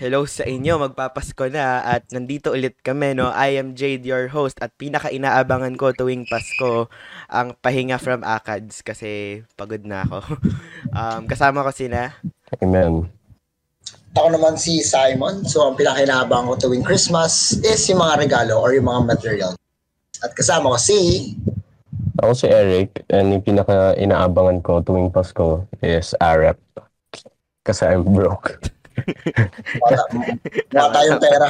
Hello sa inyo, magpapasko na at nandito ulit kami, no? I am Jade, your host at pinaka-inaabangan ko tuwing Pasko ang pahinga from ACADS kasi pagod na ako. um, kasama ko sina. Amen. Ako naman si Simon. So, ang pinakinaabang ko tuwing Christmas is yung mga regalo or yung mga material. At kasama ko si... Ako si Eric and yung pinaka-inaabangan ko tuwing Pasko is Arep. Kasi I'm broke. Wala, wala tayong pera.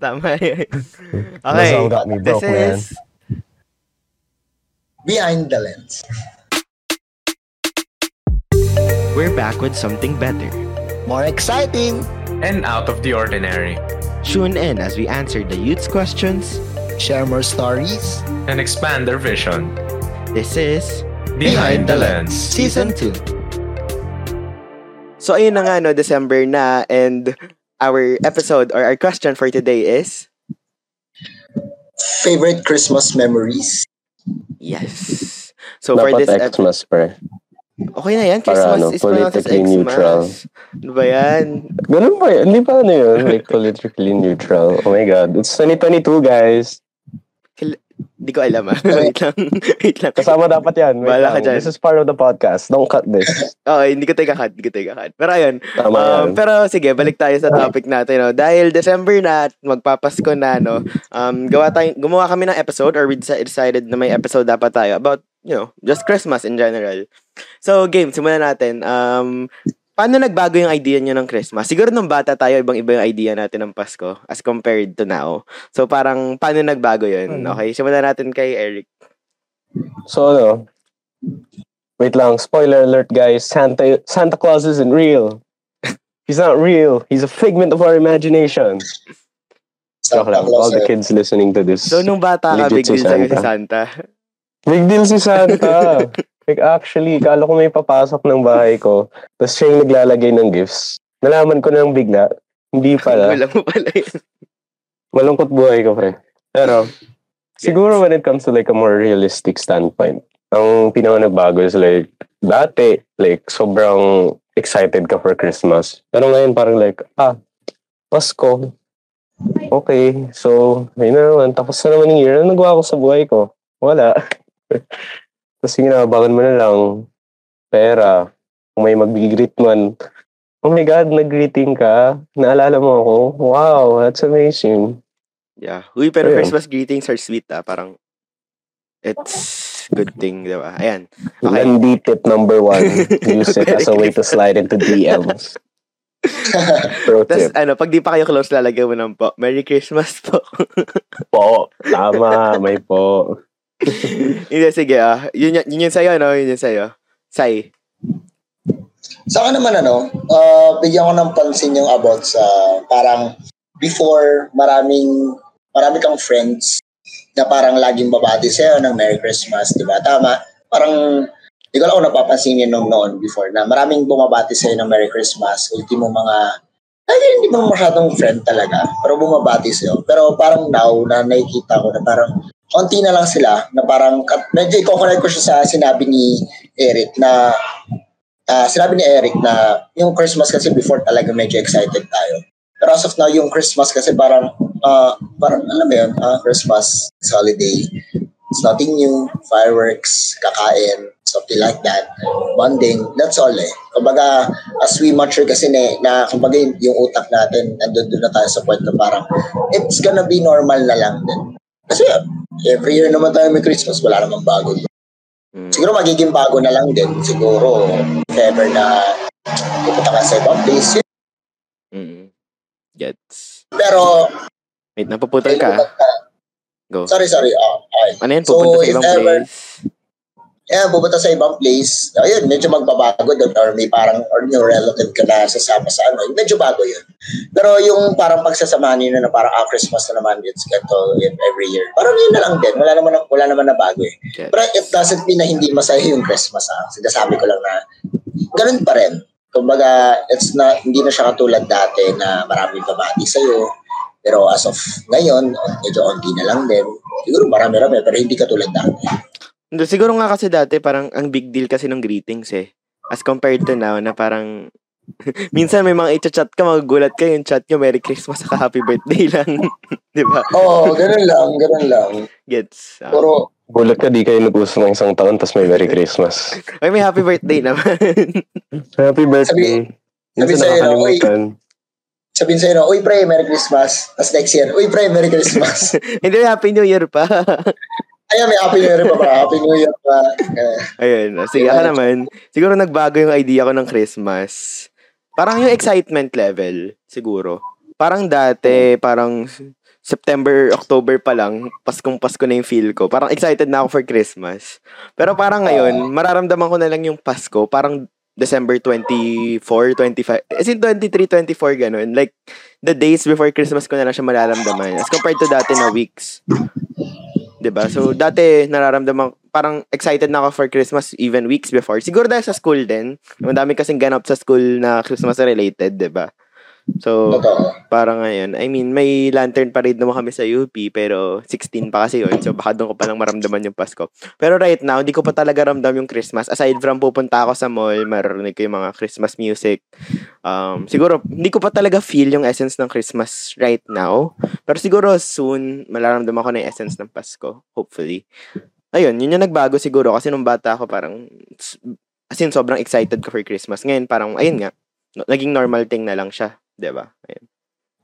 Tama yun. The Okay, song got me this broke, man. is... Behind the lens. We're back with something better. More exciting! and out of the ordinary, Tune in as we answer the youth's questions. Share more stories. and expand their vision. This is... Behind the Lens. Season 2. So, ayun na nga, no, December na, and our episode or our question for today is... Favorite Christmas memories. Yes. So, for this Dapat episode... Xmas, pre. Okay na yan, Para Christmas ano, is politically Xmas. neutral. Ano ba yan? Ganun ba yun? Hindi pa ano yun? Like, politically neutral. Oh my God. It's 2022, guys. Hindi ko alam ah. Wait lang. Wait lang. Kasama dapat yan. Wait Bahala ka dyan. This is part of the podcast. Don't cut this. Okay, hindi ko tayo kakat. Hindi ko tayo kakat. Pero ayun. Tama Um, yan. pero sige, balik tayo sa topic natin. No? Dahil December na at magpapasko na, no? um, gawa tayo, gumawa kami ng episode or we deci- decided na may episode dapat tayo about, you know, just Christmas in general. So, game, simulan natin. Um, paano nagbago yung idea nyo ng Christmas? Siguro nung bata tayo, ibang-iba yung idea natin ng Pasko as compared to now. So, parang, paano nagbago yun? Hmm. Okay, simulan natin kay Eric. So, ano? Wait lang. Spoiler alert, guys. Santa Santa Claus isn't real. He's not real. He's a figment of our imagination. Joke lang. All the kids listening to this. So, nung bata ka, big si deal sa'yo si Santa. Santa. Big deal si Santa. like actually, kala ko may papasok ng bahay ko. Tapos siya yung naglalagay ng gifts. Nalaman ko nang bigla. Hindi pala. Wala mo pala yun. Malungkot buhay ko, pre. Pero, siguro when it comes to like a more realistic standpoint, ang pinaka nagbago is like, dati, like, sobrang excited ka for Christmas. Pero ngayon parang like, ah, Pasko. Okay, so, ayun na naman. Tapos na naman yung year. Ano nagawa ko sa buhay ko? Wala. Tapos yung inabangan mo na lang, pera. Kung may mag-greet man, oh my God, nag-greeting ka. Naalala mo ako. Wow, that's amazing. Yeah. Uy, pero Ayun. Christmas greetings are sweet ah. Parang, it's good thing, di ba? Ayan. Okay. Landy tip number one. Use it as a way to slide into DMs. Pro Tapos, ano, pag di pa kayo close, lalagyan mo ng po. Merry Christmas po. Po. Tama. May po. Hindi, sige ah. Yun, yun, yun yun sa'yo, no? Yun yun sa'yo. Say. Sa akin naman ano, uh, bigyan ko ng pansin yung about sa parang before maraming marami kang friends na parang laging babati sa'yo ng Merry Christmas, di ba? Tama. Parang hindi ko lang kung napapansin yun nung noon before na maraming bumabati sa'yo ng Merry Christmas. Ultimo mga ay, hindi mo masyadong friend talaga, pero bumabati sa'yo. Pero parang now, na nakikita ko na parang konti na lang sila na parang, medyo i-connect ko siya sa sinabi ni Eric na ah sinabi ni Eric na yung Christmas kasi before talaga medyo excited tayo. Pero as of now, yung Christmas kasi parang, ah parang alam mo yun, ah, Christmas, it's holiday, it's nothing new, fireworks, kakain, something like that, bonding, that's all eh. Kumbaga, as we mature kasi na, na kumbaga yung utak natin, nandun doon na tayo sa point na parang, it's gonna be normal na lang din. Kasi every year naman tayo may Christmas, wala namang bago. Mm. Siguro magiging bago na lang din. Siguro, if ever na pupunta ka sa ibang place. Mm. Gets. Pero, Wait, napuputol ka. ah. Go. sorry, sorry. Ah, okay. Ano yan? So, Pupunta sa if ibang ever- place? Yeah, pupunta sa ibang place. Ayun, medyo magbabago doon or may parang or yung relative ka na sasama sa ano. Medyo bago yun. Pero yung parang pagsasamahan nyo na parang ah, Christmas na naman, it's ganito yun every year. Parang yun na lang din. Wala naman, na- wala naman na bago eh. Gets. Pero it doesn't mean na hindi masaya yung Christmas ah. Sinasabi ko lang na ganun pa rin. Kumbaga, it's not, hindi na siya katulad dati na maraming babati sa'yo. Pero as of ngayon, medyo onti na lang din. Siguro marami-rami, pero hindi katulad dati. Hindi, Siguro nga kasi dati parang ang big deal kasi ng greetings eh. As compared to now na parang Minsan may mga i-chat ka, magugulat ka yung chat nyo, Merry Christmas, saka Happy Birthday lang. Di ba? Oo, ganun lang, ganun lang. Gets. Ah. Puro, Gulat ka, di kayo nag-usap ng isang taon, tapos may Merry Christmas. Ay, may Happy Birthday naman. Happy birthday. sabi Minsan sa'yo, nakakalimutan. sabihin sa'yo, no, uy pre, Merry Christmas. Tapos next year, uy pre, Merry Christmas. Hindi, Happy New Year pa. Ayan, may Happy New Year pa para. Happy New Year pa. Eh, Ayun. Sige, ako naman. Siguro nagbago yung idea ko ng Christmas. Parang yung excitement level, siguro. Parang dati, parang September, October pa lang, Paskong Pasko na yung feel ko. Parang excited na ako for Christmas. Pero parang ngayon, mararamdaman ko na lang yung Pasko. Parang December 24, 25. As in 23, 24, ganun. Like, the days before Christmas ko na lang siya malaramdaman. As compared to dati na weeks. 'Di ba? So dati nararamdaman parang excited na ako for Christmas even weeks before. Siguro dahil sa school din. Madami kasing ganap sa school na Christmas related, 'di ba? So totoo. parang ngayon, I mean, may lantern parade naman kami sa UP, pero 16 pa kasi yun. So, baka doon ko palang maramdaman yung Pasko. Pero right now, hindi ko pa talaga ramdam yung Christmas. Aside from pupunta ako sa mall, marinig ko yung mga Christmas music. Um, siguro, hindi ko pa talaga feel yung essence ng Christmas right now. Pero siguro soon, malaramdaman ko na yung essence ng Pasko. Hopefully. Ayun, yun yung nagbago siguro. Kasi nung bata ako, parang, as in, sobrang excited ko for Christmas. Ngayon, parang, ayun nga, naging normal thing na lang siya. 'Di ba? Ayun.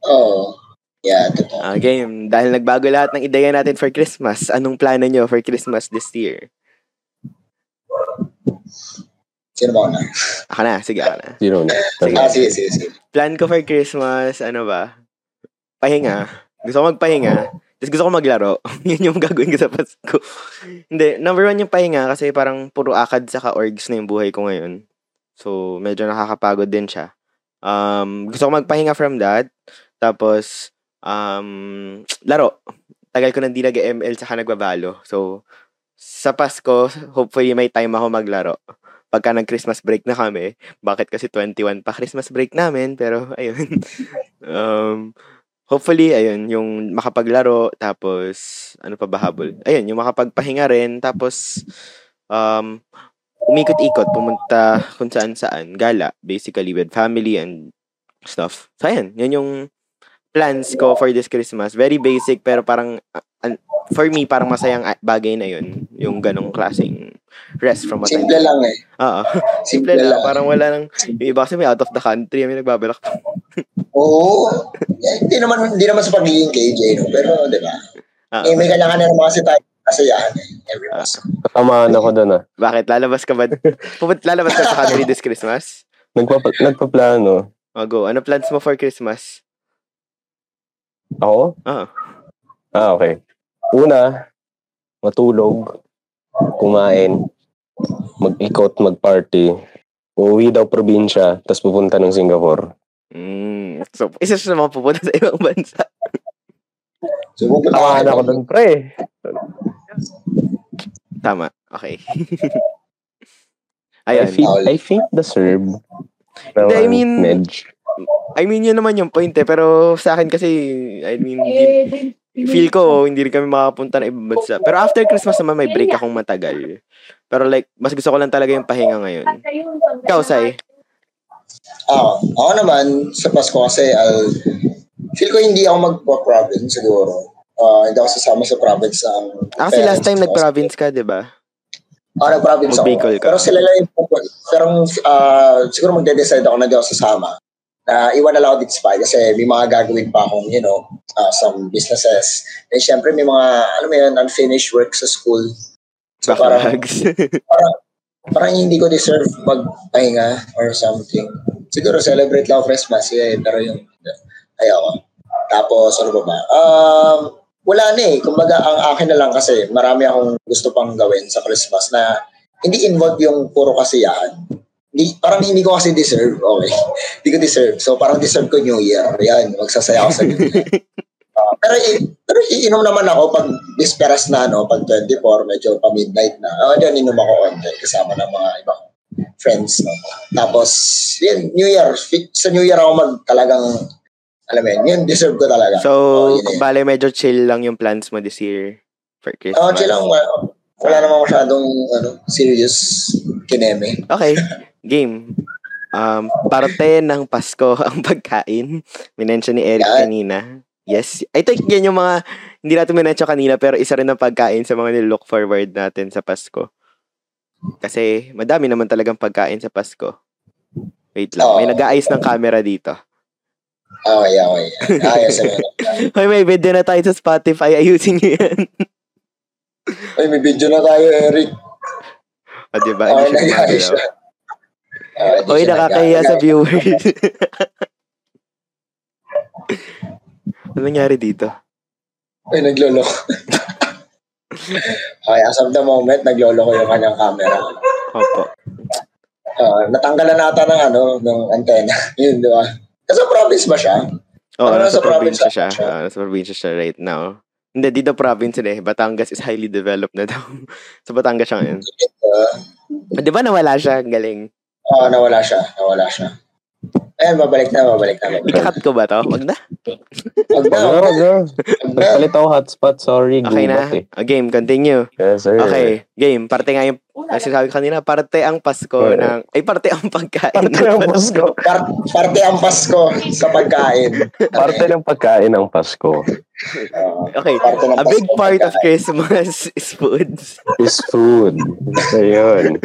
Oo. Yeah, totoo. Ah, game. Dahil nagbago lahat ng ideya natin for Christmas, anong plano nyo for Christmas this year? Sino ba una? Ako na, sige ako na. Sino na? Ah, sige, sige, sige. Plan ko for Christmas, ano ba? Pahinga. Gusto ko magpahinga. Tapos gusto ko maglaro. Yun yung gagawin ko sa Pasko. Hindi, number one yung pahinga kasi parang puro akad sa orgs na yung buhay ko ngayon. So, medyo nakakapagod din siya. Um, gusto ko magpahinga from that. Tapos, um, laro. Tagal ko nang di nag-ML tsaka nagbabalo. So, sa Pasko, hopefully may time ako maglaro. Pagka nag-Christmas break na kami, bakit kasi 21 pa Christmas break namin, pero ayun. um, hopefully, ayun, yung makapaglaro, tapos, ano pa ba habol? Ayun, yung makapagpahinga rin, tapos, um, umikot-ikot, pumunta kung saan-saan, gala, basically with family and stuff. So, ayan, yun yung plans ko for this Christmas. Very basic, pero parang, uh, for me, parang masayang a- bagay na yun. Yung ganong klaseng rest from what Simple I'm lang eh. Oo. Simple Simple lang. lang. Parang wala nang, yung iba kasi may out of the country, may nagbabalak. Oo. Eh, Hindi naman, hindi naman sa pagiging KJ, no? Pero, di ba? Ah, Eh, may kailangan na naman kasi tayo kasayahan eh. Every Ah. Pasko. Katamaan ako doon ah. bakit? Lalabas ka ba? Pupunta, lalabas ka sa country this Christmas? Nagpapa, nagpaplano. O, go. Ano plans mo for Christmas? Ako? Ah. Ah, okay. Una, matulog, kumain, mag-ikot, mag-party, uuwi daw probinsya, tapos pupunta ng Singapore. Mm. So, isa siya naman pupunta sa ibang bansa. So, pupunta ako doon, pre. Tama. Okay. I Ayun. think, I think deserve. Hindi, I mean- Medj. I mean, yun naman yung point eh. Pero sa akin kasi, I mean, di- feel ko, hindi rin kami makapunta na ibang bansa. Pero after Christmas naman, may break akong matagal. Pero like, mas gusto ko lang talaga yung pahinga ngayon. Ikaw, Sai? Ah, ako naman, sa Pasko kasi, I'll, feel ko hindi ako magpa-province siguro. Ah, hindi ako sasama sa province ng Ah, kasi last parents time nag-province ka, di ba? Ah, nag-province ako. Ka. Pero sila lang yung pupunta. Pero ah, siguro magde-decide ako na di ako sasama. Na iwan na lang ako dito sa bahay kasi may mga gagawin pa akong, you know, ah, some businesses. And syempre may mga, ano mo yun, unfinished work sa school. So parang, Backlogs. parang hindi ko deserve magpahinga or something. Siguro celebrate lang Christmas, yeah, pero yung, ayoko. Tapos, ano ba ba? Um, wala na eh. Kumbaga, ang akin na lang kasi, marami akong gusto pang gawin sa Christmas na hindi involved yung puro kasiyahan. Hindi, parang hindi ko kasi deserve. Okay. hindi ko deserve. So, parang deserve ko New Year. Yan, magsasaya ako sa New Year. Ah, pero, i- pero iinom naman ako pag disperas na, no? Pag 24, medyo pa-midnight na. Ah, diyan, inom ako onte kasama ng mga ibang friends, no? Tapos, yun, New Year. Sa New Year ako mag talagang, alam mo yun, yun deserve ko talaga. so, Oh, yun eh. bale, medyo chill lang yung plans mo this year for Christmas. Oh, chill lang. Wala, namang masyadong ano, serious kineme. Okay. Game. um, parte ng Pasko ang pagkain. Minention ni Eric kanina. Yes. I think yan yung mga, hindi natin minention kanina, pero isa rin ng pagkain sa mga nilook forward natin sa Pasko. Kasi madami naman talagang pagkain sa Pasko. Wait lang, may nag-aayos ng camera dito. Okay, okay. Ayos naman. Hoy, may video na tayo sa Spotify. Ayusin niyo yan. Ay, may video na tayo, Eric. o, diba? Okay, Hindi siya nag-ayos gumagalaw. na. Ah, Hoy, siya nakakahiya sa viewers. ano nangyari dito? Ay, nagloloko. okay, as of the moment, nagloloko yung kanyang camera. Opo. Ah, natanggalan nata ng ano, ng antenna. Yun, di ba? Nasa province ba siya? Oo, Ano, nasa nasa probinsya province siya. siya? Ah, nasa probinsya siya right now. Hindi, dito province na eh. Batangas is highly developed na daw. sa Batangas siya ngayon. Uh, Di ba nawala siya? Ang Galing. oh, nawala siya. Nawala siya. Ayan, babalik na, babalik na. Babalik. Ikakat ko ba to? Wag na. Wag na, Ano, wag na. ano? Nagpalit ako hotspot, sorry. Okay na. eh. Ah, game, continue. Yes, sir. Okay, game. Parte nga yung, as sinasabi ko kanina, parte ang Pasko Okay. ng, ay parte ang pagkain. Parte ng Pasko. Par- parte ang Pasko sa pagkain. Parte ng pagkain ng Pasko Ah, Okay, a big part of. Christmas is foods. is food. Ayun.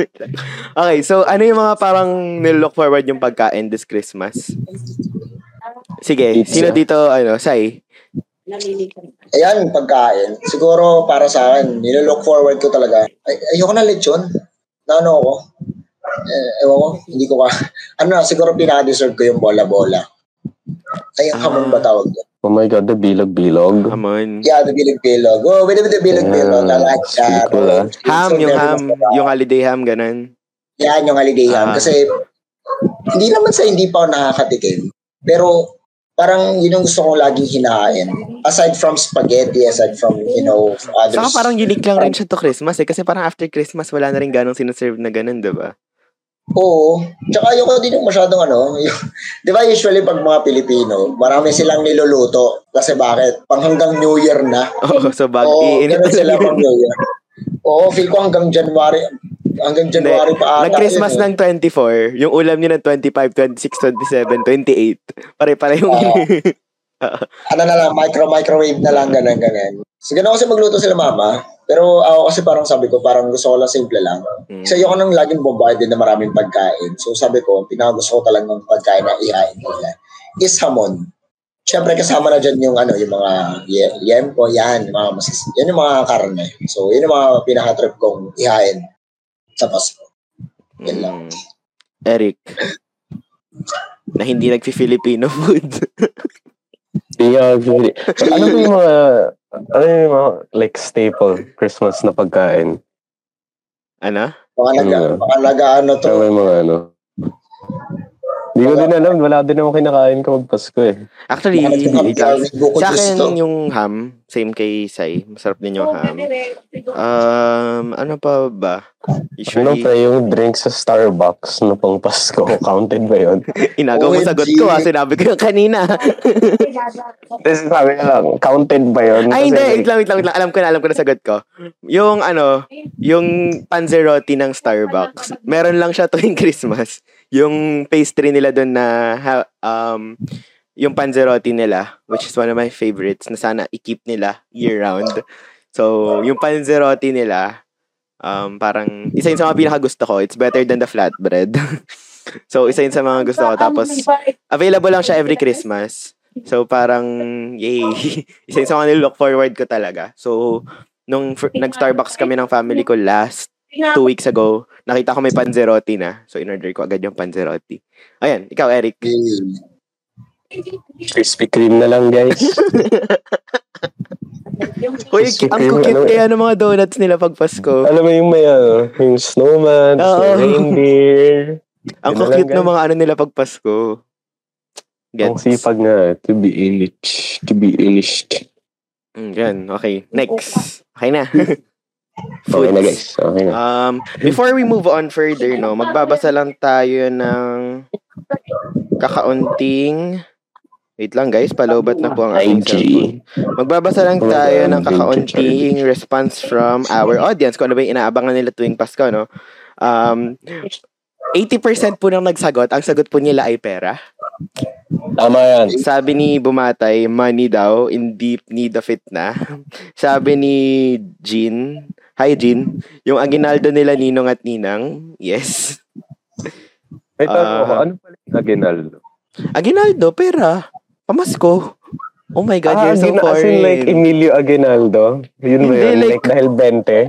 Okay, so ano yung mga parang nilook forward yung pagkain this Christmas? Sige, Pizza. sino dito, ano, Sai? Ayan, pagkain. Siguro para sa akin, nilook forward ko talaga. Ay, ayoko na lechon. Na ano ako? Eh, ewan ko, hindi ko ka... Ano na, siguro pinaka-deserve ko yung bola-bola. Ay, ang hamon ba tawag doon? Oh my God, the bilog-bilog. Come on. Yeah, the bilog-bilog. Oh, with the bilog-bilog. I like that. Sweet wala. Ham, So, yung ham, yung holiday ham, ganun. Yan, yung holiday ham. Ah. Kasi, hindi naman sa hindi pa ako nakakatikim. Pero, parang yun yung gusto kong laging hinahain. Aside from spaghetti, aside from, you know, others. Saka parang unique lang rin siya to Christmas eh. Kasi parang after Christmas, wala na rin ganong sinaserve na ganun, di ba? Oo. Tsaka ayoko din yung masyadong ano. Yung, di ba usually pag mga Pilipino, marami silang niluluto. Kasi bakit? Pang hanggang New Year na. Oo, so bag, Oo, iinit ganun sila pang. New Year. Oo, feel ko hanggang January. Hanggang January pa ata. Nag-Christmas yun, eh. ng 24, yung ulam niya ng 25, 26, 27, 28. Pare-pare yung... Ano na lang, micro-microwave na lang, ganun, ganun. So, ganun kasi magluto sila mama. Pero ako kasi parang sabi ko, parang gusto ko lang simple lang. Mm. Kasi ayoko nang laging bombarded na maraming pagkain. So sabi ko, pinaka gusto ko talagang pagkain na ihain nila is hamon. Siyempre kasama na dyan yung ano, yung mga ye- yempo, yan, yung mga masis, yan yung mga karne. So yun yung mga pinaka-trip kong ihain sa Pasko. Yan lang. Mm. Eric. Na hindi nagfi-Filipino food. Yeah, actually. ano ba yung mga, ano yung mga, like, staple Christmas na pagkain? ano? Mga naga, Mm. mga naga ano to. Ano yung mga ano? Hindi ko din alam. Wala din ako kinakain ko mag-Pasko eh. Actually, Buko sa akin yung ham, same kay Sai. Masarap din yung ham. Um, ano pa ba? Ano Usually, pa yung drink sa Starbucks na pang Pasko? Counted ba yun? inagaw mo sagot ko ha. Sinabi ko yung kanina. Tapos sabi ko lang, counted ba yun? Ay, hindi. Wait lang, wait lang, wait lang. Alam ko na, alam ko na sagot ko. Yung ano, yung panzerotti ng Starbucks. Meron lang siya tuwing Christmas. Yung pastry nila doon na, ha- um, yung panzerotti nila, which is one of my favorites, na sana i-keep nila year-round. So, yung panzerotti nila, um, parang, isa yun sa mga pinaka-gusto ko. It's better than the flatbread. so, isa yun sa mga gusto ko. Tapos, available lang siya every Christmas. So, parang, yay. Isa yun sa mga nilook forward ko talaga. So, nung fir- nag-Starbucks kami ng family ko last two weeks ago, nakita ko may panzerotti na. So, in-order ko agad yung panzerotti. Ayan, ikaw, Eric. Mm. Krispy Kreme na lang, guys. Uy, ang cute ano eh. kaya ng mga donuts nila pag Pasko. Alam mo yung may ano, yung snowman, Oo. yung reindeer. Ang cute ng mga ano nila pag Pasko. Ang Gets. sipag nga, to be English. To be English. Mm, yan, okay. Next. Okay na. Okay na, guys. Okay na. Um, before we move on further, no, magbabasa lang tayo ng kakaunting Wait lang guys, palobat na po ang aking IG. cellphone. Magbabasa lang tayo ng kakaunting response from our audience kung ano ba yung inaabangan nila tuwing Pasko, no? Um, 80% po nang nagsagot, ang sagot po nila ay pera. Tama yan. Sabi ni Bumatay, money daw, in deep need of it na. Sabi ni Jean, hi Jean, yung aginaldo nila Ninong at Ninang, yes. May tanong ako, Ah. ano pala yung Aguinaldo? Aginaldo, pera. Pamasko. Oh my God, ah, you're so Agin- as in foreign. like Emilio Aguinaldo? Yun ba yun? like- Like, dahil 20?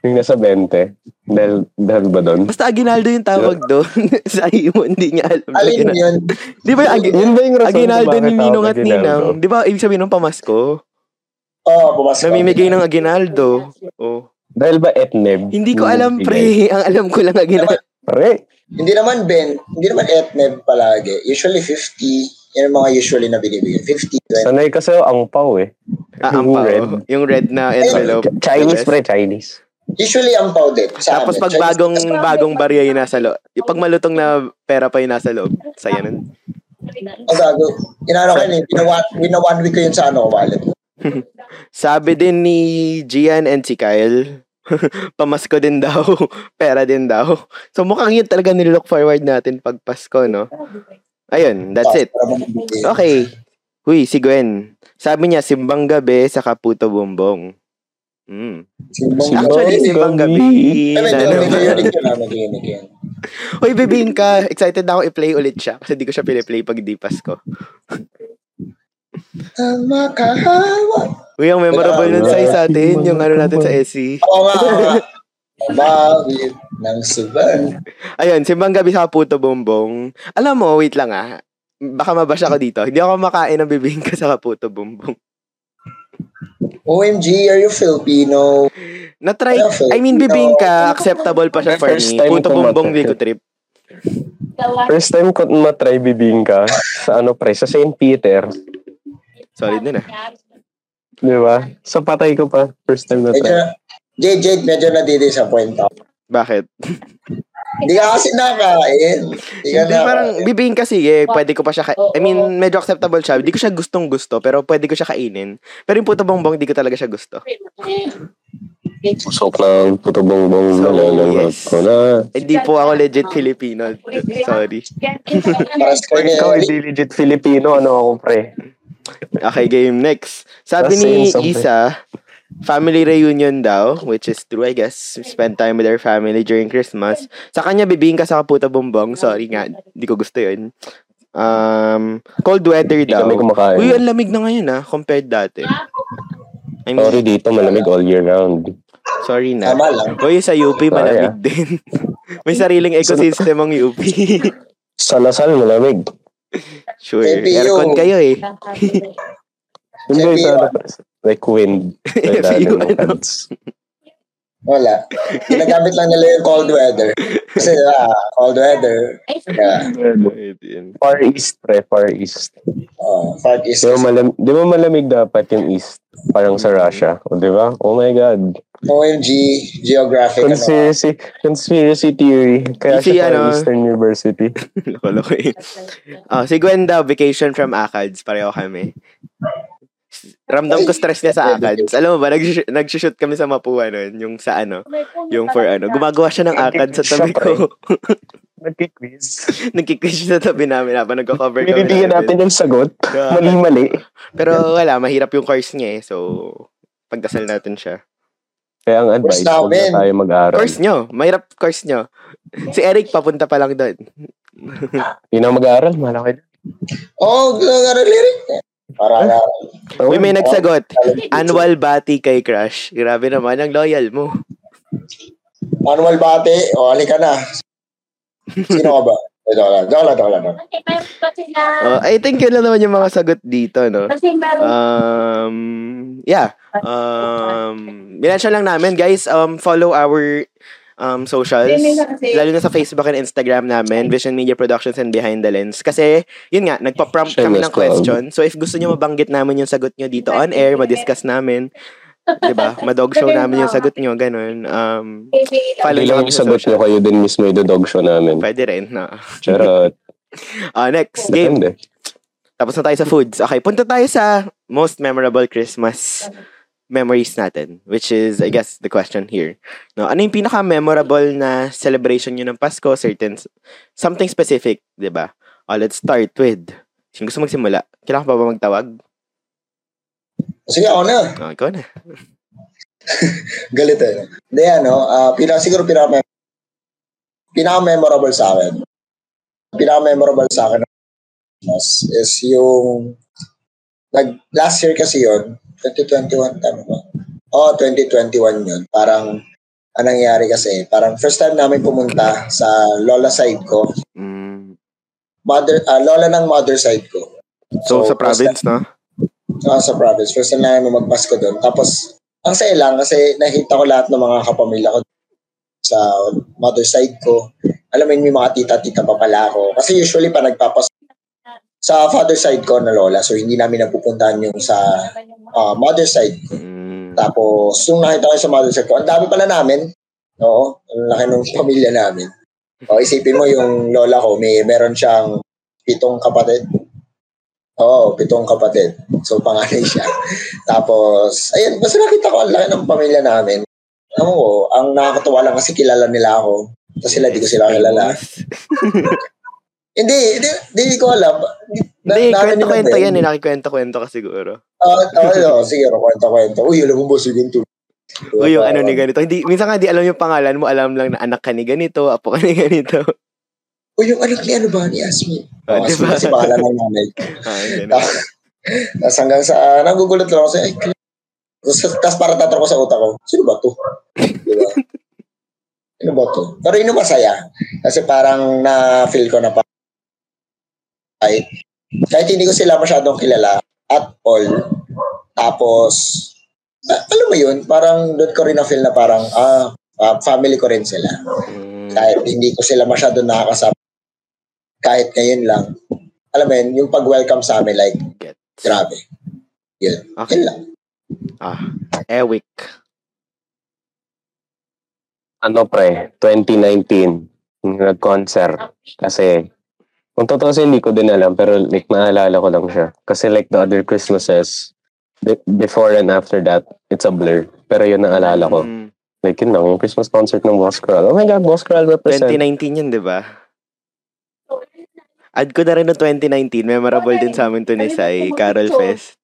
Yung nasa 20? Dahil, dahil ba doon? Basta Aginaldo yung tawag doon. Sa iyo, hindi niya alam. Alin Aginaldo. yun? Di ba yung Agi- Yun ba yung Aginaldo bakit ni Ninong at Ninang? Aguinaldo? Di ba ibig sabihin ng pamasko? Oo, oh, pumasok. Namimigay ng Aginaldo. Oh. Dahil ba etneb? Hindi ko alam, pre. Ang alam ko lang Aginaldo. Pre, Hindi naman Ben, hindi naman etneb palagi. Usually 50, yan ang mga usually na binibigay. 50, 20. sanay kasi ang pau eh. Ah, ang pao. red. Yung red na envelope. Ch- Chinese pre, Chinese. Usually ang pau din. Sa Tapos amin. pag Chinese- bagong Tapos bagong barya yung nasa loob. Yung pag malutong na pera pa yung nasa loob. Saya nun. Ang gago. Inaano ko yun eh. Wina one week ko yun sa ano, wallet. Sabi din ni Gian and si Kyle, pamasko din daw. Pera din daw. So mukhang yun talaga nilook forward natin pag Pasko, no? Ayun, that's it. Okay. Huy, si Gwen. Sabi niya, simbang gabi sa Kaputo Bumbong. Mm. Simbang Actually, gabi. simbang gabi. Yun. Uy, bibingin ka. Excited na ako i-play ulit siya kasi di ko siya piniplay pag di Pasko. Ang makahawa. Uy, ang memorable nun sa sa atin, yung ano natin sa SC. Oo nga, oo nga. Ng suban. Ayun, simbang gabi sa Kaputo Bumbong. Alam mo, wait lang ah. Baka mabash ako dito. Hindi ako makain ng bibingka sa Kaputo Bumbong. OMG, are you Filipino? Na-try, I mean, bibingka, acceptable pa siya for First me. time Puto Bumbong, di ko trip. First time ko matry bibingka sa ano pre, sa St. Peter. Solid din ah. Di ba? Sa patay ko pa. First time na Medyo, try. JJ, medyo nadidisappoint ako. Bakit? Hindi ka kasi nakain. Hindi ka parang nakain. bibingka sige, pwede ko pa siya, ka- I mean, medyo acceptable siya. Hindi ko siya gustong gusto, pero pwede ko siya kainin. Pero yung puto bongbong, hindi ko talaga siya gusto. Pusok ng puto bongbong So, nalalanghap yes. ko na. Hindi po ako legit Filipino. Sorry. Ikaw hindi legit Filipino, ano ako pre? Okay, game next. Sabi ni. Isa, family reunion daw, which is true, I guess. Spend time with their family during Christmas. Sa kanya, bibingka sa kaputa bumbong. Sorry nga, hindi ko gusto yun. Um, cold weather Hindi daw. kami kumakain. Uy, ang lamig na ngayon ah, compared dati. I mean, Sorry dito, malamig all year round. sorry na. Tama lang. Uy, sa UP, Sorry, malamig ah. din. May sariling ecosystem ang UP. Sa Lasal, malamig. Sure. FPU. Aircon kayo eh. Hindi, sa ano, pre, like wind. Ng ano? pads. Wala. Ginagamit lang nila yung cold weather. Kasi ah, cold weather. Yeah. Far East, pre, Far East. Oh, far east. Di ba, malam- di ba malamig dapat yung East? Parang sa Russia. O, di ba? Oh my God. OMG, geographic. Ano. Conspiracy, conspiracy theory. Kaya Si, siya ano, ano, Eastern University. Loko-loko eh. Oh, si Gwen daw, vacation from ACADS. Pareho kami. Ramdam ko stress niya sa ACADS. Alam mo ba, nag- nag-shoot kami sa Mapua nun. Yung sa ano, yung for ano. Gumagawa siya ng ACADS sa tabi ko. Nagkiquiz. Nagkiquiz siya sa tabi namin habang nagko-cover kami. Binibigyan natin yung sagot. Mali-mali. Pero wala, mahirap yung course niya eh. So, pagdasal natin siya. Kaya ang advice, Course huwag na tayo mag-aral. Course nyo. Mahirap course nyo. Si Eric, papunta pa lang doon. Yun ang mag-aaral, malaki. Oh, lirik. Para na. Oh, Uy, may nagsagot. Annual bati kay Crush. Grabe naman, ang loyal mo. Manual bate. O, halika na. Sino ka ba? Joke lang, joke lang, joke lang. Uh, I think yun lang naman yung mga sagot dito, no? Um, yeah. Um, minensyon lang namin, guys, um, follow our um, socials. Lalo na sa Facebook and Instagram namin, Vision Media Productions and Behind the Lens. Kasi, yun nga, nagpa-prompt kami ng question. So, if gusto nyo mabanggit namin yung sagot nyo dito on air, ma-discuss namin. 'Di ba? Ma-dog show namin yung sagot nyo, ganun. Um, follow Hindi nyo lang kami sa sagot nyo kayo din mismo i-dog show namin. Pwede rin, no? Charot. Ah, next game. Depende. Tapos na tayo sa foods. Okay, punta tayo sa most memorable Christmas memories natin, which is, I guess, the question here. No, ano yung pinaka-memorable na celebration nyo ng Pasko? Certain, something specific, di ba? Oh, let's start with, sino gusto magsimula? Kailangan pa ba magtawag? Sige, ako na. Oh, ikaw na. Galit eh. Hindi, ano, uh, pinaka, siguro pinaka, pinaka-memorable sa akin. Pinaka-memorable sa akin is yung nag last year kasi yon 2021 tama ba? Oh, 2021 yun. Parang anong nangyari kasi, parang first time namin pumunta sa lola side ko. Mm. Mother, uh, lola ng mother side ko. So, sa province, no? Uh, sa province. First time namin magpasko doon. Tapos, ang saya lang kasi nakita ko lahat ng mga kapamilya ko sa mother side ko. Alam mo yung mga tita-tita pa pala ako. Kasi usually pa nagpapas sa father side ko na lola. So, hindi namin napupuntahan yung sa uh, mother side ko. Mm. Tapos, nung nakita ko sa mother side ko, ang dami pala namin. Oo, ang laki ng pamilya namin. O, isipin mo yung lola ko, may meron siyang pitong kapatid. Oo, pitong kapatid. So, panganay siya. Tapos, ayun, basta nakita ko ang laki ng pamilya namin. Alam ko, ang nakakatuwa lang kasi kilala nila ako. Tapos sila, di ko sila kilala. hindi, hindi, hindi ko alam. Hindi, kwento-kwento yan. Eh. Nakikwento-kwento ka siguro. Ah, uh, oh, sige, kwento-kwento. Uy, alam mo ba si ganito? Uy, yung ano ni ganito. Hindi, minsan nga di alam yung pangalan mo, alam lang na anak ka ni ganito, apo ka ni ganito. O yung anak ni ano ba, ni Asmi. Oh, oh, diba? Kasi pangalan ng nanay. ah, Tapos hanggang sa, uh, nagugulat lang ako sa, ay, tapos para tatanong ko sa utak ko, sino ba to? diba? Ano ba to? Pero yun masaya. Kasi parang na-feel ko na pa kahit, kahit hindi ko sila masyadong kilala at all. Tapos, uh, alam mo yun, parang doon ko rin na-feel na parang, ah, uh, family ko rin sila. Mm. Kahit hindi ko sila masyadong nakakasama kahit ngayon lang, alam mo yun, yung pag-welcome sa amin, like, Gets. grabe. Yun. Okay. Yun lang. Ah, Ewick. Ano pre, 2019, nag-concert. Kasi, kung totoo sa hindi ko din alam, pero like, naalala ko lang siya. Kasi like the other Christmases, before and after that, it's a blur. Pero yun naalala ko. Mm. Like yun lang, yung Christmas concert ng Boss Kral. Oh my God, Boss Kral represent. 2019 yun, di ba? Add ko na rin no 2019. Memorable din sa amin to ni Sai, Carol Fest.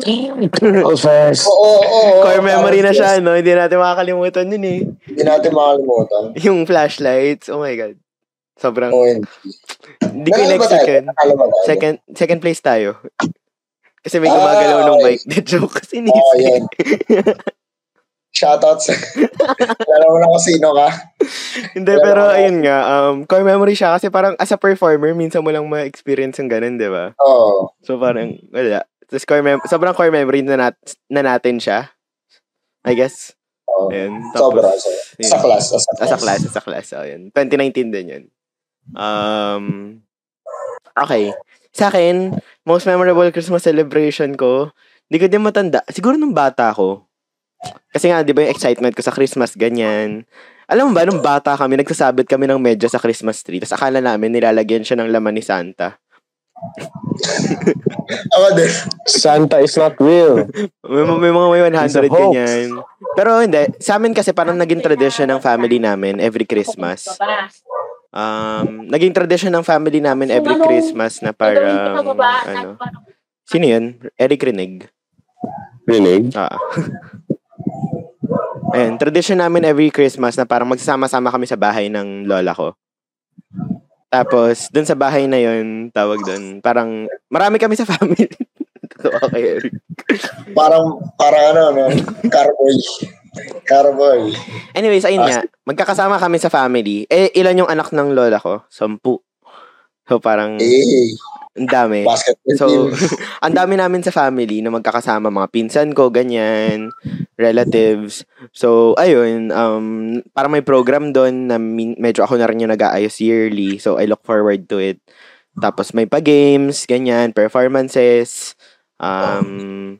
Carol Fest. Oo, oo, oo. Core memory na siya, no? Hindi natin makakalimutan yun eh. Hindi natin makakalimutan. Yung flashlights, oh my God. Sobrang... Oh, hindi ko next second. Second, second place tayo. Kasi may gumagalaw ah, nung mic. The joke kasi ni Oh, yan. Shoutouts. Alam mo na kung sino ka. Hindi, Alam pero ayun nga, um, core memory siya kasi parang as a performer, minsan mo lang ma-experience yung ganun, di ba? Oo. Oh. So parang, wala. Tapos core mem- sobrang core memory na, nat- na natin siya. I guess. Oh, ayun. Tapos, sobra. So, sa class. Sa class. Sa class. Sa class. Oh, yun. 2019 din yun. Um, okay. Sa akin, most memorable Christmas celebration ko, hindi ko din matanda. Siguro nung bata ko, kasi nga, di ba yung excitement ko sa Christmas, ganyan. Alam mo ba, nung bata kami, nagsasabit kami ng medyo sa Christmas tree. Tapos akala namin, nilalagyan siya ng laman ni Santa. Ako din. Santa is not real. may, may mga may 100 ganyan. Pero hindi. Sa amin kasi parang naging tradition ng family namin every Christmas. Um, naging tradition ng family namin every Christmas na parang, ano, sino yun? Eric Renig. Renig? Ah. Ayun, tradition namin every Christmas na parang magsasama-sama kami sa bahay ng lola ko. Tapos, dun sa bahay na yun, tawag dun, parang marami kami sa family. okay, Eric. parang, parang ano, no? Carboy. Carboy. Anyways, ayun nga, magkakasama kami sa family. Eh, ilan yung anak ng lola ko? Sampu. So, parang... Eh. Ang dami. Basketball so, ang dami namin sa family na magkakasama, mga pinsan ko, ganyan, relatives. So, ayun, um, parang may program doon na medyo ako na rin yung nag-aayos yearly. So, I look forward to it. Tapos may pa-games, ganyan, performances, um,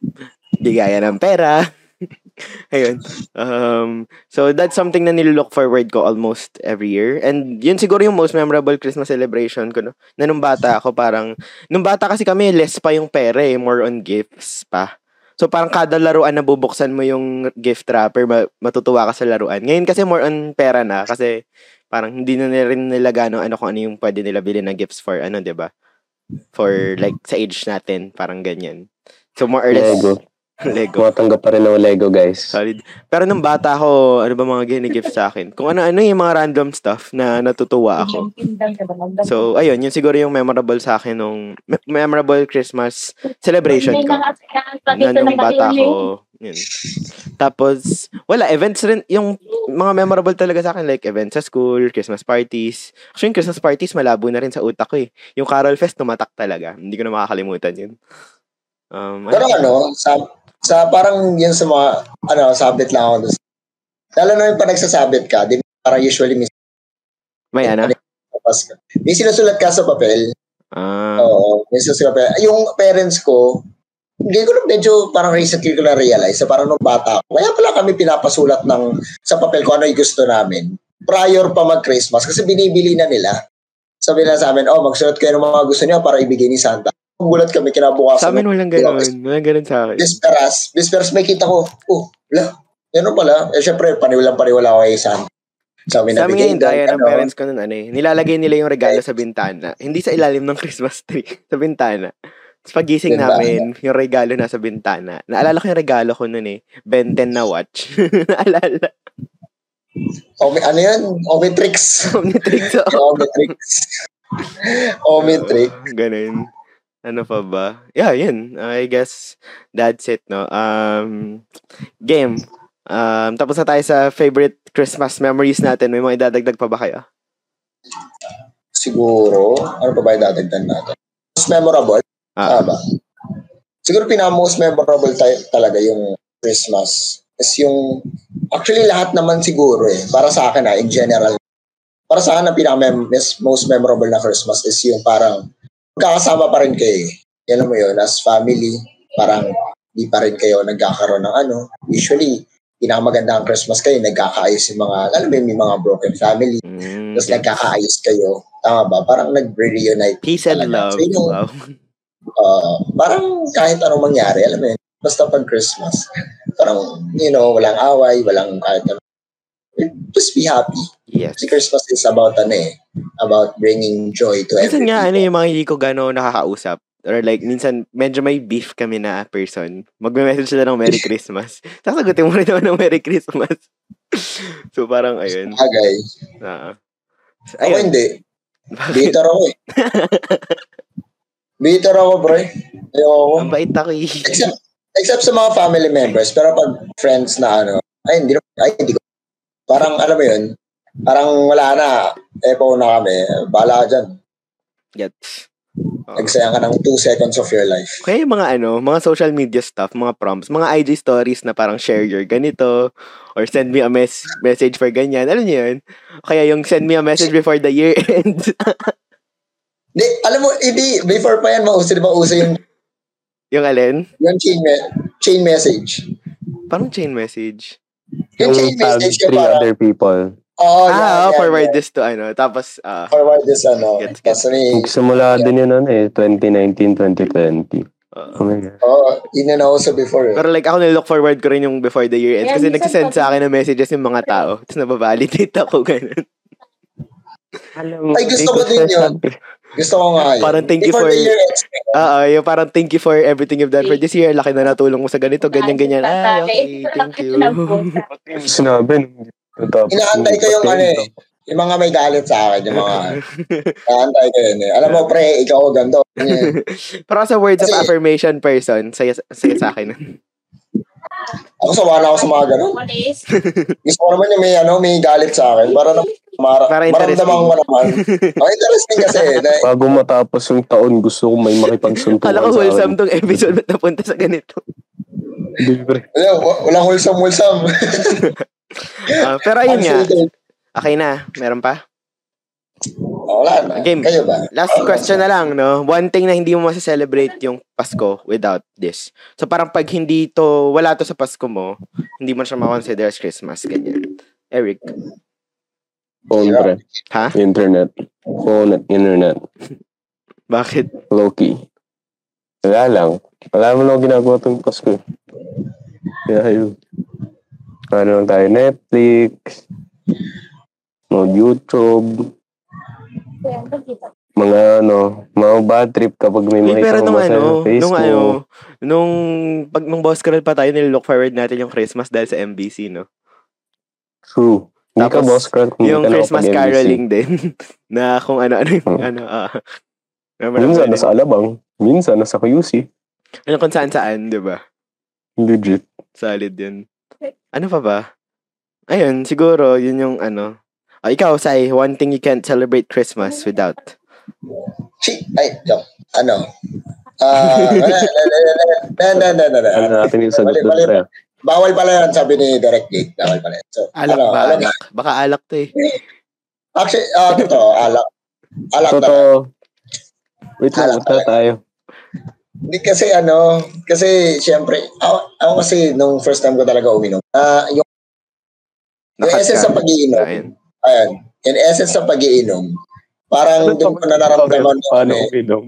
bigaya ng pera. Ayun. Um, so, that's something na nilook forward ko almost every year. And yun siguro yung most memorable Christmas celebration ko, no? Na nung bata ako parang, nung bata kasi kami, less pa yung pera eh, more on gifts pa. So parang kada laruan na bubuksan mo yung gift wrapper, ma- matutuwa ka sa laruan. Ngayon kasi more on pera na kasi parang hindi na rin nila gano ano kung ano yung pwede nila bilhin na gifts for ano, 'di ba? For like sa age natin, parang ganyan. So more or less Lego. Lego. Tumatanggap pa rin ng Lego, guys. Solid. Pero nung bata ako, ano ba mga gini-gift sa akin? Kung ano-ano yung mga random stuff na natutuwa ako. So, ayun, yun siguro yung memorable sa akin nung me- memorable Christmas celebration ko. Na nung bata ako. Yun. Tapos, wala, events rin, yung mga memorable talaga sa akin, like events sa school, Christmas parties. Actually, yung Christmas parties, malabo na rin sa utak ko eh. Yung Carol Fest, tumatak talaga. Hindi ko na makakalimutan yun. Um, Pero ano, sa, sa parang yun sa mga, ano, sabit lang ako doon. Lalo na yung pag nagsasabit ka, di parang usually may, may ano? ka. may sinusulat ka sa papel. Ah, Oo, may sinusulat pa. Yung parents ko, hindi ko lang medyo parang recently ko na realize na parang nung bata ako. Kaya pala kami pinapasulat ng sa papel kung ano yung gusto namin. Prior pa mag-Christmas kasi binibili na nila. Sabi na sa amin, oh, magsulat kayo ng mga gusto niyo para ibigay ni Santa. Gulat kami kinabukasan. sa amin walang ganun. Walang ganun sa akin. Bisperas, Bisperas may kita ko. Oh, wala. Yan pala. Eh, syempre, paniwalang paniwala ko kay. Sabi Sa amin bigay daya daw, ng ano. parents ko nun, ano eh. Nilalagay nila yung regalo sa bintana. Hindi sa ilalim ng Christmas tree. sa bintana. Tapos pagising namin, yung regalo nasa bintana. Naalala ko yung regalo ko nun eh. Ben 10 na watch. Naalala. Omi, ano yan? Omitrix. Omnitrix. Omitrix. Omitrix. Uh, ganun. Ano pa ba? Yeah, yun. I guess that's it, no? Um, game. Um, tapos na tayo sa favorite Christmas memories natin. May mga idadagdag pa ba kayo? Siguro, ano pa ba yung dadagdan natin? Most memorable? Ah, Ah, ba? Siguro pinaka-most memorable tayo, talaga yung Christmas. Is yung, actually lahat naman siguro eh, para sa akin ah, in general. Para sa akin, ang pinaka-most memorable na Christmas is yung parang, magkakasama pa rin kayo eh. Yan mo yun, as family, parang di pa rin kayo nagkakaroon ng ano. Usually, pinakamaganda ang Christmas kayo, nagkakaayos yung mga, alam mo yun, may mga broken family, mm, tapos nagkakaayos kayo. Tama ba? Parang nag-reunite Peace and talaga. love. So, yung, Wow. uh, parang kahit anong mangyari, alam mo yun, basta pag Christmas, parang, you know, walang away, walang kahit ano. Just be happy. Yes. Kasi Christmas is about ano eh, about bringing joy to Minsan every nga, ano yung mga hindi ko gano'n nakakausap. Or like, minsan, medyo may beef kami na person. Magme-message sila ng Merry Christmas. Sasagutin mo rin naman ng Merry Christmas. so, parang, ayun. Bagay. Uh, Ako ayun. hindi. Bakit? Bitter ako eh. Bitter ako, bro. Ayoko. Ang bait ako eh. Except, except sa mga family members. Pero pag friends na ano, ay, hindi, ay, hindi ko. Parang, alam mo yun, parang wala na. Eh, pauna kami. Bahala ka dyan. Gets. Oo. Nagsayang ka ng two seconds of your life. Kaya yung mga ano, mga social media stuff, mga prompts, mga IG stories na parang share your ganito, or send me a mes- message for ganyan. Alam niyo yun? Kaya yung send me a message before the year ends. Di, alam mo, hindi, before pa yan, mauso, di ba, uso yung, yung alin? yung chain, me- chain message. Parang chain message. Yung, tag message yung three parang, other people. oh, ah, yan, oh, yan, forward yan. this to ano. Tapos, ah, Forward this, ano. Gets, Tapos, may, Nagsimula din yun ano eh, 2019, 2020. ah. Oh my God. oh, yun na nauso before. eh. pero like ako nilook forward ko rin yung before the year ends Yeah, kasi nagsisend sa akin ng messages yung mga tao. Tapos nababalidate ako ganun. Ay, gusto ko din yun. Gusto ko nga yun. Parang thank you for- Ah, yung parang thank you for everything you've done for this year. Laki na natulong mo sa ganito, ganyan, ganyan. Ay, okay, thank you. Sinabi Inaantay ko yung ano eh. Yung mga may galit sa akin, yung mga, inaantay ko yun eh. Alam mo, pre, ikaw ganito. Pero sa words of affirmation person, saya, saya sa akin. Ako sawa na ako sa mga ganun. Gusto ko naman yung may, ano, may galit sa akin. Para na, mara, Para interesting. maramdaman ko naman. Oh, interesting kasi. Na, Bago matapos yung taon, gusto ko may makipagsuntukan Kala ko wholesome tong episode ba't napunta sa ganito. Libre. wala, walang wholesome-wholesome. Ah, pero ayun nga, okay na. Meron pa? Oh, wala na. Game. Kayo ba? Last question na lang, no? One thing na hindi mo masaselebrate yung Pasko without this. So parang pag hindi to, wala to sa Pasko mo, hindi mo siya makonsider as Christmas. Ganyan. Eric. Phone, pre. Ha? Internet. Phone at internet. Bakit? Low-key. Wala lang. Wala mo lang ginagawa itong Pasko. Kaya yun. Ano lang tayo, Netflix, mag YouTube, mga ano, mga bad trip kapag may Uy, makita pero nung ano, Facebook. nung ano, nung pag nung boss Carol pa tayo, nilook forward natin yung Christmas dahil sa MBC, no? True. Hindi ka Tapos, boss kung yung Christmas caroling din na kung ano-ano yung Hmm. ano, ah. Remember Minsan nasa Alabang, minsan nasa QC. Ano kung saan-saan, di ba? Legit. Solid yun. Ano pa ba? Ayun, siguro, yun yung ano. Ah, ikaw, Sai, one thing you can't celebrate Christmas without. Chi, ay, joke. Ano? Ah, na, na, na, na, na, Ano na. natin yung sagot doon, pre? Bawal pala yan, sabi ni Direct Gate. Bawal pala yan. So, Alak ano, ba? alam, Alak. Baka alak to eh. actually, ah, totoo, alak. Alak. Totoo. Wait lang, Alak tayo. Hindi kasi ano, kasi syempre, ako, ako kasi nung first time ko talaga uminom, ah yung, yung essence sa pag-iinom, ayan, yung essence sa pag-iinom, parang doon ko na naramdaman yung, Paano ano eh. uminom?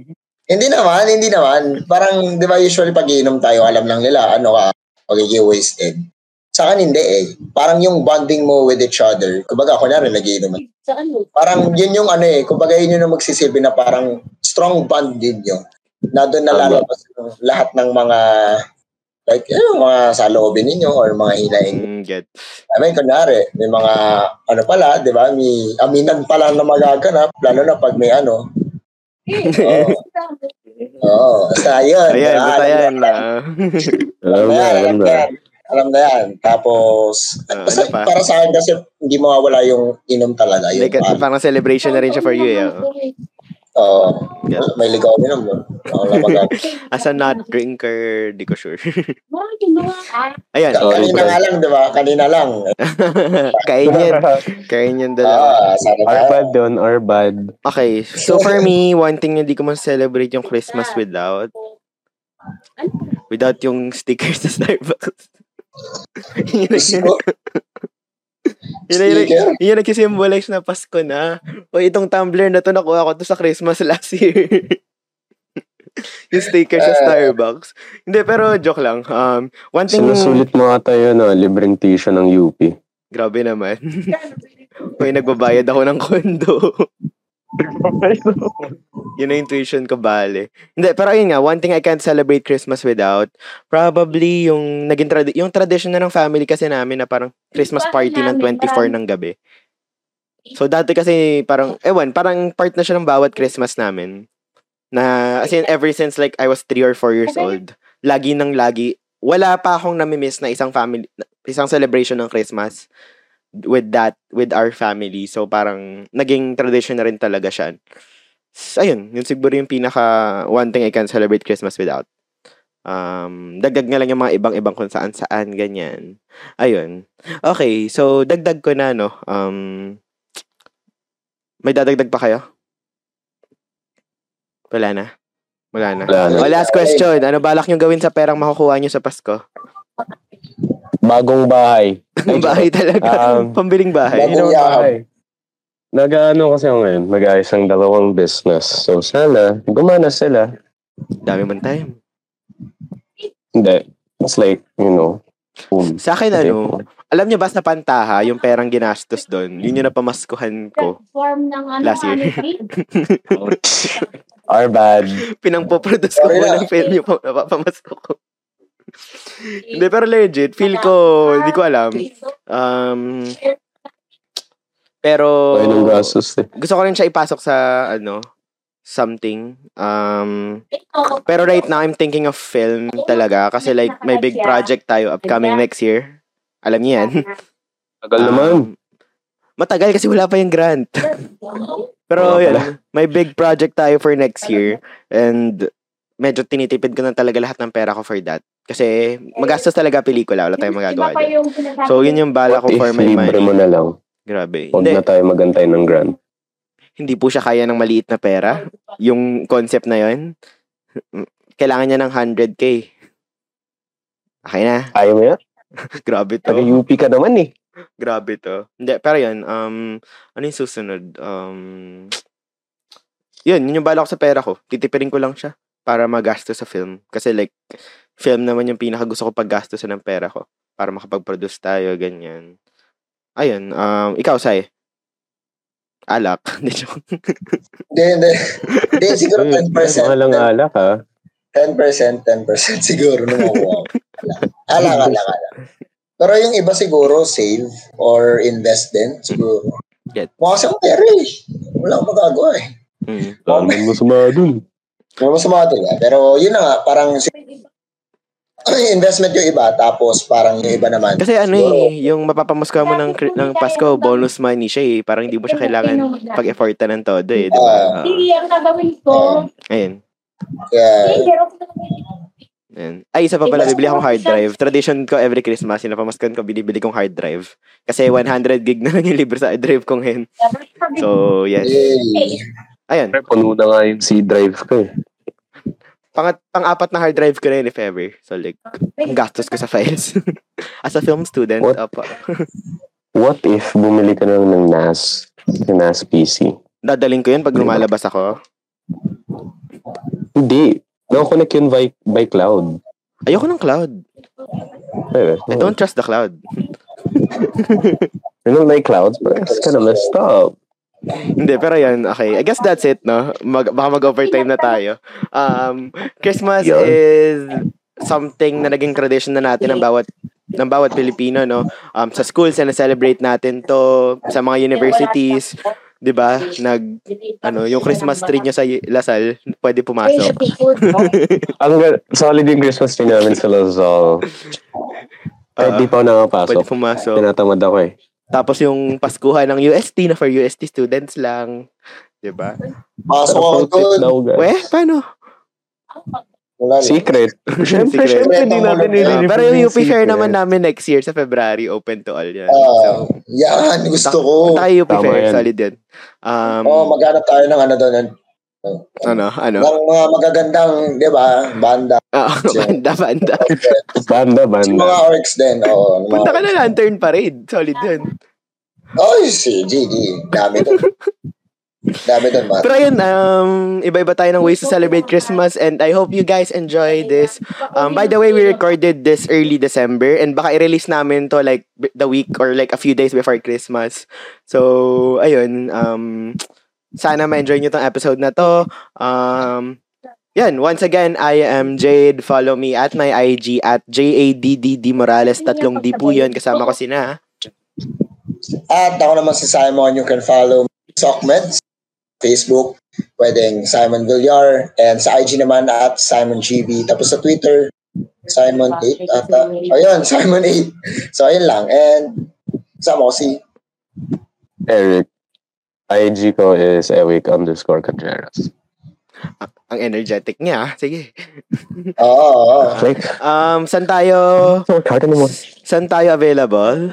Hindi naman, hindi naman. Parang, di ba usually pag iinom tayo, alam lang nila, ano ka, magiging wasted. Sa akin hindi eh. Parang yung bonding mo with each other, kumbaga, kunyari nagiinom. Parang yun yung ano eh, kumbaga yun yung magsisilbi na parang strong bond din yun. Na doon nalalabas yung lahat ng mga like eh, mga saloobin ninyo or mga hinaing. Mm, get. I mean, kunyari, may mga ano pala, di ba? May aminan pala na magaganap, lalo na pag may ano. Oo. Oo. Basta yun. Ayan, basta yan. na- ah. Alam na, yan, alam na. yan. Alam na yan. Tapos, basta ano pa? para sa akin kasi hindi mawawala yung inom talaga. Yun, like, parang, parang celebration na rin siya for you eh. Oh. oo. Yeah. may ligaw inom. no? Oo, na mag- As a not drinker, di ko sure. Ayan. Sorry, Kanina bro. nga lang, di ba? Kanina lang. Kain yan. Kain yan dalawa. Our tayo. bad doon, our bad. Okay. So for me, one thing na di ko ma-celebrate yung Christmas without without yung stickers sa Starbucks. Gusto- yun, yun, yun, nagsisymbolize na Pasko na. O itong tumbler na to, nakuha ko to sa Christmas last year. yung sticker sa Ah. Starbucks. Hindi, pero joke lang. Um, one thing... Sinusulit mo ata yun, no? libreng tissue ng UP. Grabe naman. May nagbabayad ako ng kondo. Yun na yung tuition ko, bale. Hindi, pero ayun nga, one thing I can't celebrate Christmas without, probably yung naging tradi- yung tradition na ng family kasi namin na parang Christmas party ng 24 ng gabi. So dati kasi parang, ewan, parang part na siya ng bawat Christmas namin. Na, as in, ever since like I was 3 or 4 years old, lagi nang lagi, wala pa akong namimiss na isang family, isang celebration ng Christmas with that, with our family. So parang, naging tradition na rin talaga siya. So, ayun, yun siguro yung pinaka one thing I can celebrate Christmas without. Um, dagdag nga lang yung mga ibang-ibang kung saan-saan, ganyan. Ayun. Okay, so dagdag ko na, no. Um, may dadagdag pa kayo? Wala na. Wala na. Wala na. Oh, last question. Ano balak nyo gawin sa perang makukuha nyo sa Pasko? Bagong bahay. bahay talaga. Um, Pambiling bahay. Bagong Bagong yakap. bahay. Nag-ano kasi ako ngayon, mag-ayos ng dalawang business. So sana, gumana sila. Dami man time. Hindi. It's like, you know, boom. Sa akin, ano, alam nyo ba sa Pantaha, yung perang ginastos doon, yun yung napamaskuhan ko. Form ng ano, Last year. Our bad. Pinangpoproduce ko Sorry po na. ng film yung pam- napapamasko ko. Hindi, pero legit, feel ko, hindi ko alam. Um, pero, Ay, ng gastos eh. gusto ko rin siya ipasok sa, ano, something. Um, pero right now, I'm thinking of film talaga. Kasi like, may big project tayo upcoming next year. Alam niyo yan. Tagal Um, naman. Matagal kasi wala pa yung grant. Pero yun, may big project tayo for next year. And medyo tinitipid ko na talaga lahat ng pera ko for that. Kasi magastos talaga pelikula. Wala tayong magagawa dyan. So, yun yung bala ko What for my libre money. mo na lang? Grabe. Huwag Hindi, na tayo magantay ng grant. hindi po siya kaya ng maliit na pera. Yung concept na yun. Kailangan niya ng 100k. Okay na. Ayaw mo yan? Grabe to. Taga-UP ka naman eh. Grabe to. Hindi, pero yun, um, ano yung susunod? Um, yun, yun yung bala ko sa pera ko. Titipirin ko lang siya para magasto sa film. Kasi like, film naman yung pinaka gusto ko paggastusan ng pera ko para makapag-produce tayo, ganyan. Ayun, um, ikaw, Sai. Alak. Hindi. Hindi, hindi. Siguro 10%. Malang alak ha. 10%, 10% siguro nung. Alak, alak, alak. Pero yung iba siguro, save or invest din, siguro. Get. Mukha akong pera eh. Wala akong magagawa eh. Mm. Dami mo sa dun. Wala mo sumato nga. Pero yun na nga, parang investment yung iba, tapos parang yung iba naman. Kasi ano eh, yung mapapamuska mo ng, ng Pasko, bonus money siya eh. Parang hindi mo siya kailangan pag-effortan ng todo eh. Di ba? Ah. Hindi, ang gagawin ko. Ayun. kaya, Hindi, pero Ayun. Ay, isa pa pala, bibili akong hard drive. Tradition ko every Christmas, sinapamaskan ko, binibili kong hard drive. Kasi 100 gig na lang yung libre sa hard drive ko ngayon. So, yes. yay. Ayun. Pre, puno na nga yung C drive ko eh. Pangat, pang-apat na hard drive ko na yun, if ever. So, like, ang gastos ko sa files. As a film student, What? opo. What if bumili ka lang ng NAS, yung NAS PC? Dadaling ko yun pag lumalabas ako. Hindi. Nakakonect yun by, by cloud. Ayoko ng cloud. Eh, I don't trust the cloud. You don't like clouds, but it's kind of messed up. Hindi, pero yan, okay. I guess that's it, no? Mag, baka mag-overtime na tayo. Um, Christmas Yun. is something na naging tradition na natin ng bawat ng bawat Pilipino, no? Um, sa schools, na celebrate natin to. Sa mga universities, di ba? Nag, ano, yung Christmas tree nyo sa Lasal, pwede pumasok. Ang solid yung Christmas tree namin sa Lazal. Kahit Ah, di pa ako Pwede nakapasok. pumasok. Tinatamad ako eh. Tapos yung Paskuhan ng UST na for UST students lang. Di ba? Pasok ako doon. Weh, paano? Wala. Secret. Siyempre, Secret. siyempre, di natin nililibre pero yung UP Fair secret. naman namin next year sa February, open to all yan. Ah, so, yan, gusto ko. punta kayo UP yan. solid yan. Um, Oo, oh, maghanap tayo ng ano doon. Ano, ano? Ng mga magagandang, di ba, banda. Ah, banda, banda. Banda, Yung banda. mga orcs din. Oo, Punta ka na Lantern Parade, solid yun. oh, si GD. Dami doon. Dami doon, man. Pero ayun, um, iba-iba tayo ng ways to celebrate Christmas and I hope you guys enjoy this. Um, by the way, we recorded this early December and baka i-release namin to like the week or like a few days before Christmas. So, ayun, um, sana ma-enjoy nyo tong episode na to. Um, yan, once again, I am Jade. Follow me at my IG at J-A-D-D-D Morales. Tatlong D po yun. Kasama ko sina. At ako naman si Simon. You can follow Sockmeds, Facebook, pwedeng Simon Villar, and sa IG naman at Simon GB. Tapos sa Twitter, Simon8 ata. Ayun, Simon8. So, ayun lang. And sama ko si Eric. IG ko is Ewik underscore Contreras. Ang energetic niya. ah. Sige. Oo, oo. Like, Um, saan tayo, saan tayo available?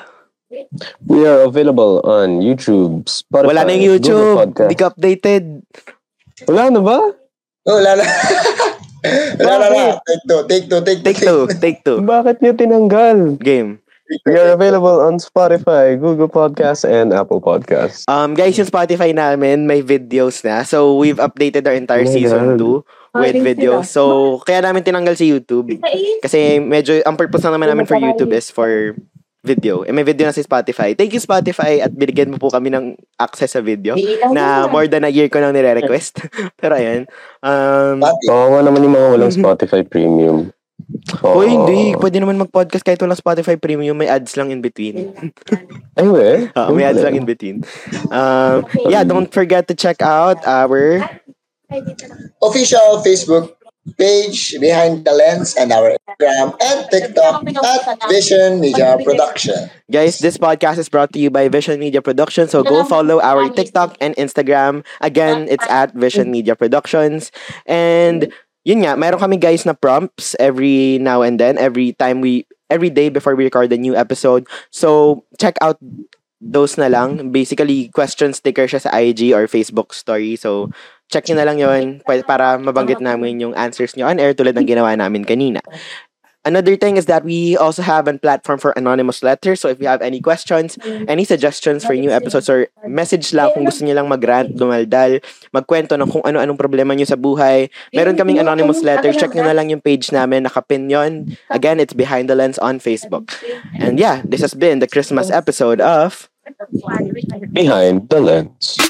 We are available on YouTube, Spotify, Wala na yung YouTube. Hindi ka updated. Wala na ba? Oh, Wala na. Wala na na. Take two, take two, take two. Take two. Take two. Bakit niyo tinanggal? Game. We are available on Spotify, Google Podcasts, and Apple Podcasts. Um, guys, yung Spotify namin, may videos na. So, we've updated our entire Oh season God. 2 with videos. So, kaya namin tinanggal si YouTube. Kasi medyo, ang purpose lang naman namin for YouTube is for video. Eh, may video na si Spotify. Thank you, Spotify, at binigyan mo po kami ng access sa video na more than a year ko nang nire-request. Pero ayan. Um. Oo naman yung mga walang Spotify Premium. Oo. Hoy, hindi. Pwede naman mag-podcast kahit walang Spotify Premium. May ads lang in between. Ay, we? Ah, may ads lang in between. Um, yeah, don't forget to check out our Official Facebook page, Behind the Lens, and our Instagram and TikTok at Vision Media Production. Guys, this podcast is brought to you by Vision Media Production. So go follow our TikTok and Instagram. Again, it's at Vision Media Productions. And yun nga, meron kami guys na prompts every now and then, every time we, every day before we record a new episode. So check out those na lang. Basically, question sticker siya sa IG or Facebook story. So check nyo na lang yon para mabanggit namin yung answers nyo on air tulad ng ginawa namin kanina. Another thing is that we also have a platform for anonymous letters. So if you have any questions, any suggestions for new episodes or message lang kung gusto niyo lang mag-rant, dumaldal, magkwento ng kung ano-anong problema niyo sa buhay, meron kaming anonymous letter. Check nyo na lang yung page namin, nakapin yun. Again, it's Behind the Lens on Facebook. And yeah, this has been the Christmas episode of Behind the lens.